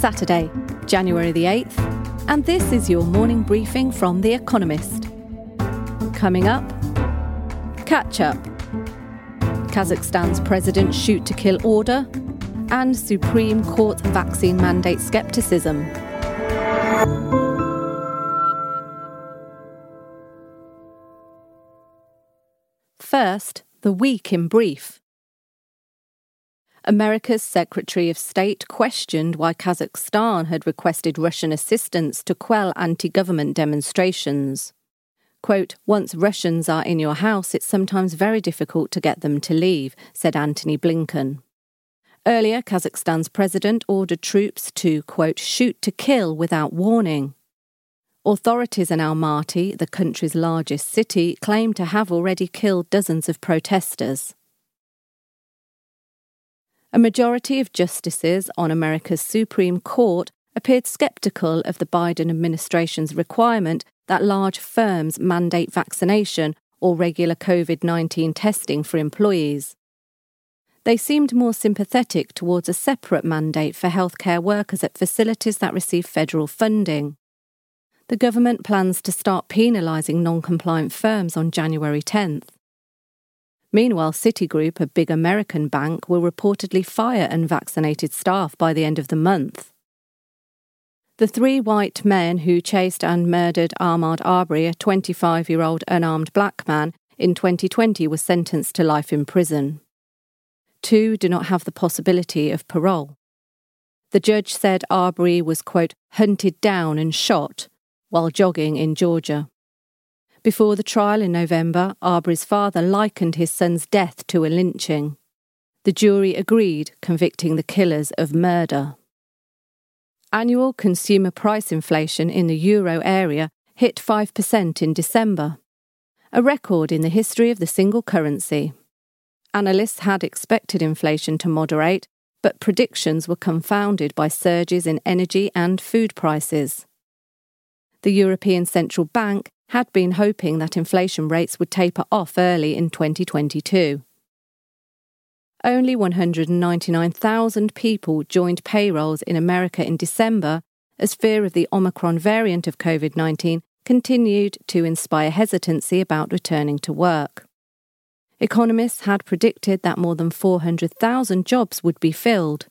Saturday, January the 8th, and this is your morning briefing from The Economist. Coming up, catch up. Kazakhstan's president shoot to kill order, and Supreme Court vaccine mandate skepticism. First, the week in brief. America's Secretary of State questioned why Kazakhstan had requested Russian assistance to quell anti government demonstrations. Quote, Once Russians are in your house, it's sometimes very difficult to get them to leave, said Antony Blinken. Earlier, Kazakhstan's president ordered troops to, quote, shoot to kill without warning. Authorities in Almaty, the country's largest city, claim to have already killed dozens of protesters. A majority of justices on America's Supreme Court appeared skeptical of the Biden administration's requirement that large firms mandate vaccination or regular COVID 19 testing for employees. They seemed more sympathetic towards a separate mandate for healthcare workers at facilities that receive federal funding. The government plans to start penalising non compliant firms on January 10th. Meanwhile, Citigroup, a big American bank, will reportedly fire unvaccinated staff by the end of the month. The three white men who chased and murdered Ahmaud Arbery, a 25 year old unarmed black man, in 2020 were sentenced to life in prison. Two do not have the possibility of parole. The judge said Arbery was, quote, hunted down and shot while jogging in Georgia. Before the trial in November, Arbery's father likened his son's death to a lynching. The jury agreed, convicting the killers of murder. Annual consumer price inflation in the euro area hit 5% in December, a record in the history of the single currency. Analysts had expected inflation to moderate, but predictions were confounded by surges in energy and food prices. The European Central Bank had been hoping that inflation rates would taper off early in 2022. Only 199,000 people joined payrolls in America in December as fear of the Omicron variant of COVID 19 continued to inspire hesitancy about returning to work. Economists had predicted that more than 400,000 jobs would be filled.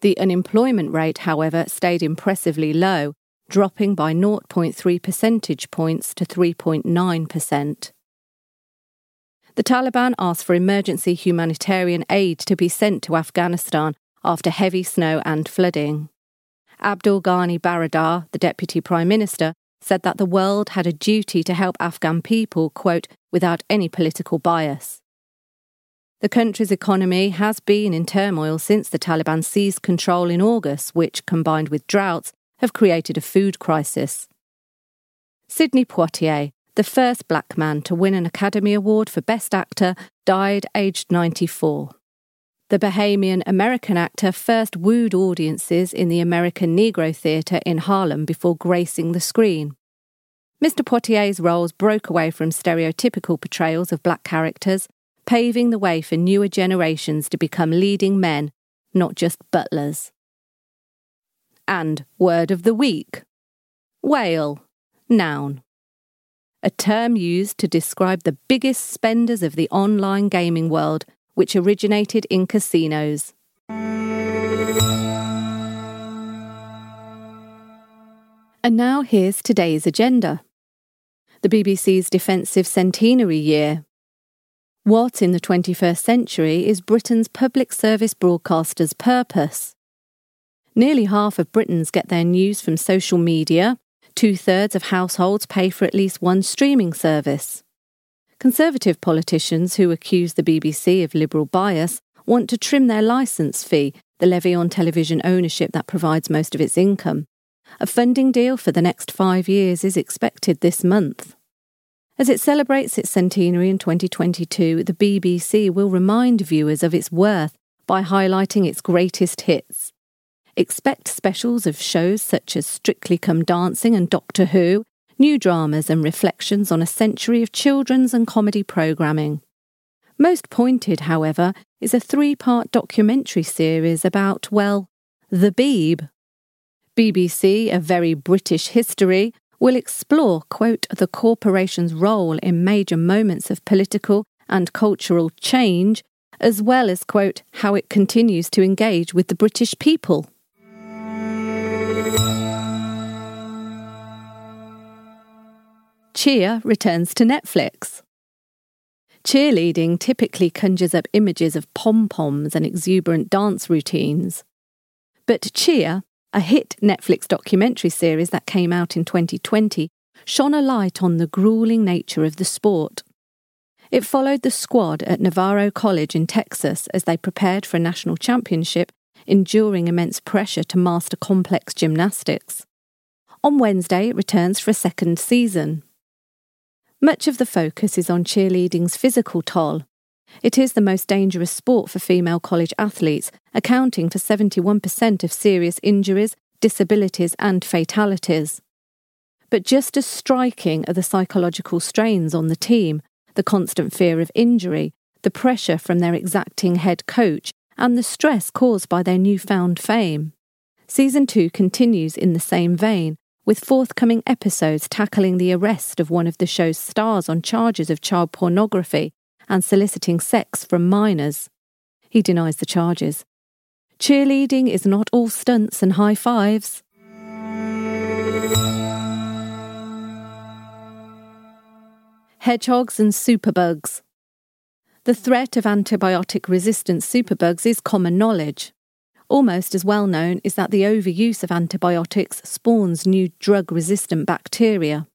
The unemployment rate, however, stayed impressively low dropping by 0.3 percentage points to 3.9%. The Taliban asked for emergency humanitarian aid to be sent to Afghanistan after heavy snow and flooding. Abdul Ghani Baradar, the Deputy Prime Minister, said that the world had a duty to help Afghan people, quote, without any political bias. The country's economy has been in turmoil since the Taliban seized control in August, which, combined with droughts, have created a food crisis. Sidney Poitier, the first black man to win an Academy Award for Best Actor, died aged 94. The Bahamian American actor first wooed audiences in the American Negro Theatre in Harlem before gracing the screen. Mr. Poitier's roles broke away from stereotypical portrayals of black characters, paving the way for newer generations to become leading men, not just butlers and word of the week. Whale, noun. A term used to describe the biggest spenders of the online gaming world, which originated in casinos. And now here's today's agenda. The BBC's defensive centenary year. What in the 21st century is Britain's public service broadcaster's purpose? Nearly half of Britons get their news from social media. Two thirds of households pay for at least one streaming service. Conservative politicians who accuse the BBC of liberal bias want to trim their licence fee, the levy on television ownership that provides most of its income. A funding deal for the next five years is expected this month. As it celebrates its centenary in 2022, the BBC will remind viewers of its worth by highlighting its greatest hits. Expect specials of shows such as Strictly Come Dancing and Doctor Who, new dramas and reflections on a century of children's and comedy programming. Most pointed, however, is a three part documentary series about, well, the Beeb. BBC, A Very British History, will explore, quote, the corporation's role in major moments of political and cultural change, as well as, quote, how it continues to engage with the British people. Cheer returns to Netflix. Cheerleading typically conjures up images of pom poms and exuberant dance routines. But Cheer, a hit Netflix documentary series that came out in 2020, shone a light on the grueling nature of the sport. It followed the squad at Navarro College in Texas as they prepared for a national championship, enduring immense pressure to master complex gymnastics. On Wednesday, it returns for a second season. Much of the focus is on cheerleading's physical toll. It is the most dangerous sport for female college athletes, accounting for 71% of serious injuries, disabilities, and fatalities. But just as striking are the psychological strains on the team, the constant fear of injury, the pressure from their exacting head coach, and the stress caused by their newfound fame. Season 2 continues in the same vein, with forthcoming episodes tackling the arrest of one of the show's stars on charges of child pornography and soliciting sex from minors. He denies the charges. Cheerleading is not all stunts and high fives. Hedgehogs and superbugs. The threat of antibiotic resistant superbugs is common knowledge. Almost as well known is that the overuse of antibiotics spawns new drug resistant bacteria.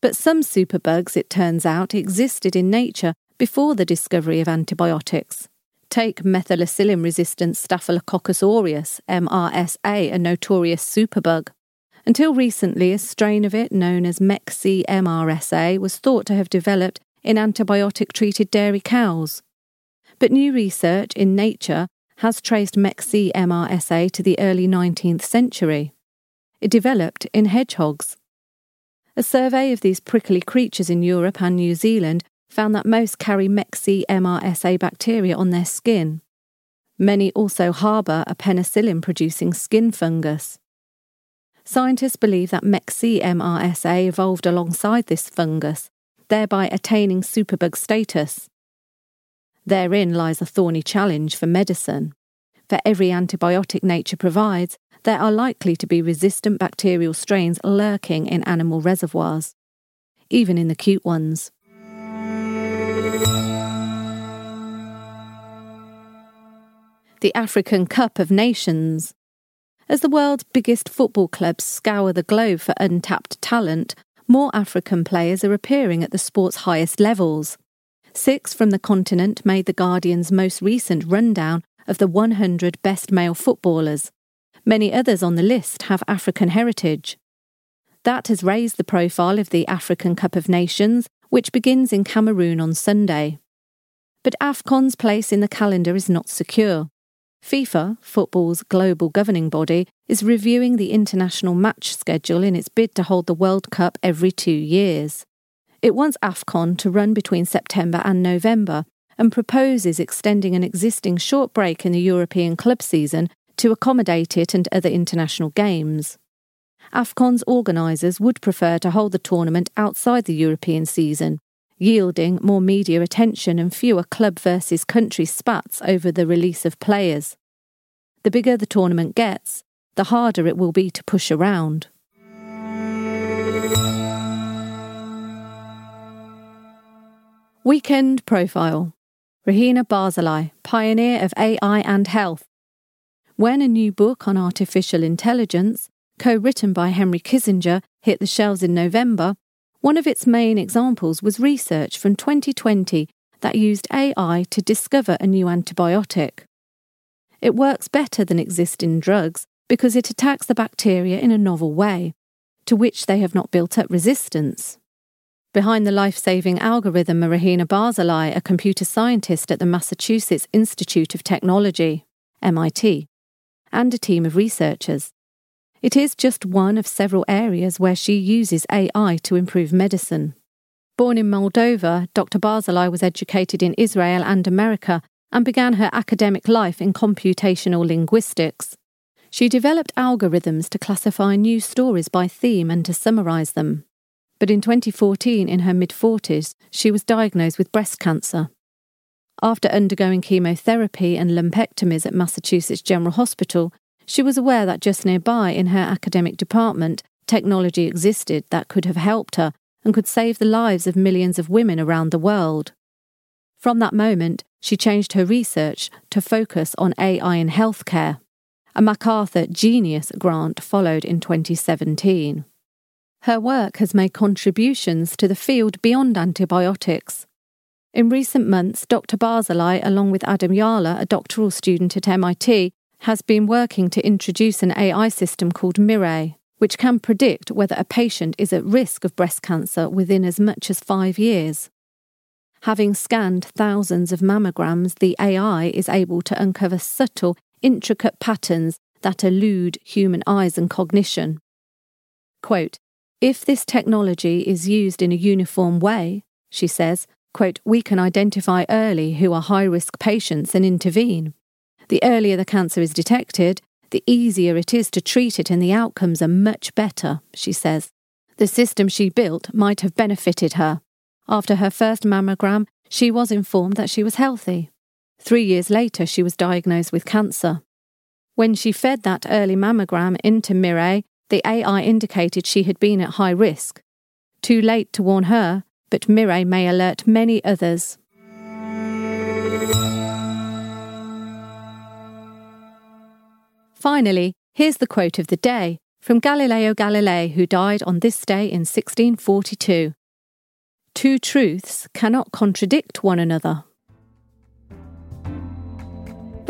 But some superbugs, it turns out, existed in nature before the discovery of antibiotics. Take methicillin resistant Staphylococcus aureus, MRSA, a notorious superbug. Until recently, a strain of it, known as MECC MRSA, was thought to have developed in antibiotic treated dairy cows. But new research in Nature has traced MECC MRSA to the early 19th century. It developed in hedgehogs. A survey of these prickly creatures in Europe and New Zealand found that most carry MECC MRSA bacteria on their skin. Many also harbour a penicillin producing skin fungus. Scientists believe that MECC MRSA evolved alongside this fungus, thereby attaining superbug status. Therein lies a thorny challenge for medicine. For every antibiotic nature provides, there are likely to be resistant bacterial strains lurking in animal reservoirs, even in the cute ones. The African Cup of Nations. As the world's biggest football clubs scour the globe for untapped talent, more African players are appearing at the sport's highest levels. Six from the continent made The Guardian's most recent rundown of the 100 best male footballers. Many others on the list have African heritage. That has raised the profile of the African Cup of Nations, which begins in Cameroon on Sunday. But AFCON's place in the calendar is not secure. FIFA, football's global governing body, is reviewing the international match schedule in its bid to hold the World Cup every two years. It wants AFCON to run between September and November and proposes extending an existing short break in the European club season to accommodate it and other international games. AFCON's organisers would prefer to hold the tournament outside the European season, yielding more media attention and fewer club versus country spats over the release of players. The bigger the tournament gets, the harder it will be to push around. Weekend Profile Regina Barzilay, pioneer of AI and health. When a new book on artificial intelligence, co written by Henry Kissinger, hit the shelves in November, one of its main examples was research from 2020 that used AI to discover a new antibiotic. It works better than existing drugs because it attacks the bacteria in a novel way, to which they have not built up resistance. Behind the life saving algorithm are Regina Barzilay, a computer scientist at the Massachusetts Institute of Technology, MIT, and a team of researchers. It is just one of several areas where she uses AI to improve medicine. Born in Moldova, Dr. Barzilay was educated in Israel and America and began her academic life in computational linguistics. She developed algorithms to classify news stories by theme and to summarise them. But in 2014, in her mid 40s, she was diagnosed with breast cancer. After undergoing chemotherapy and lumpectomies at Massachusetts General Hospital, she was aware that just nearby in her academic department, technology existed that could have helped her and could save the lives of millions of women around the world. From that moment, she changed her research to focus on AI in healthcare. A MacArthur Genius Grant followed in 2017. Her work has made contributions to the field beyond antibiotics. In recent months, Dr. Barzilay, along with Adam Yala, a doctoral student at MIT, has been working to introduce an AI system called Mirai, which can predict whether a patient is at risk of breast cancer within as much as five years. Having scanned thousands of mammograms, the AI is able to uncover subtle, intricate patterns that elude human eyes and cognition. Quote, if this technology is used in a uniform way, she says, quote, we can identify early who are high risk patients and intervene. The earlier the cancer is detected, the easier it is to treat it and the outcomes are much better, she says. The system she built might have benefited her. After her first mammogram, she was informed that she was healthy. Three years later, she was diagnosed with cancer. When she fed that early mammogram into Mirai, the AI indicated she had been at high risk. Too late to warn her, but Mirai may alert many others. Finally, here's the quote of the day from Galileo Galilei, who died on this day in 1642. Two truths cannot contradict one another.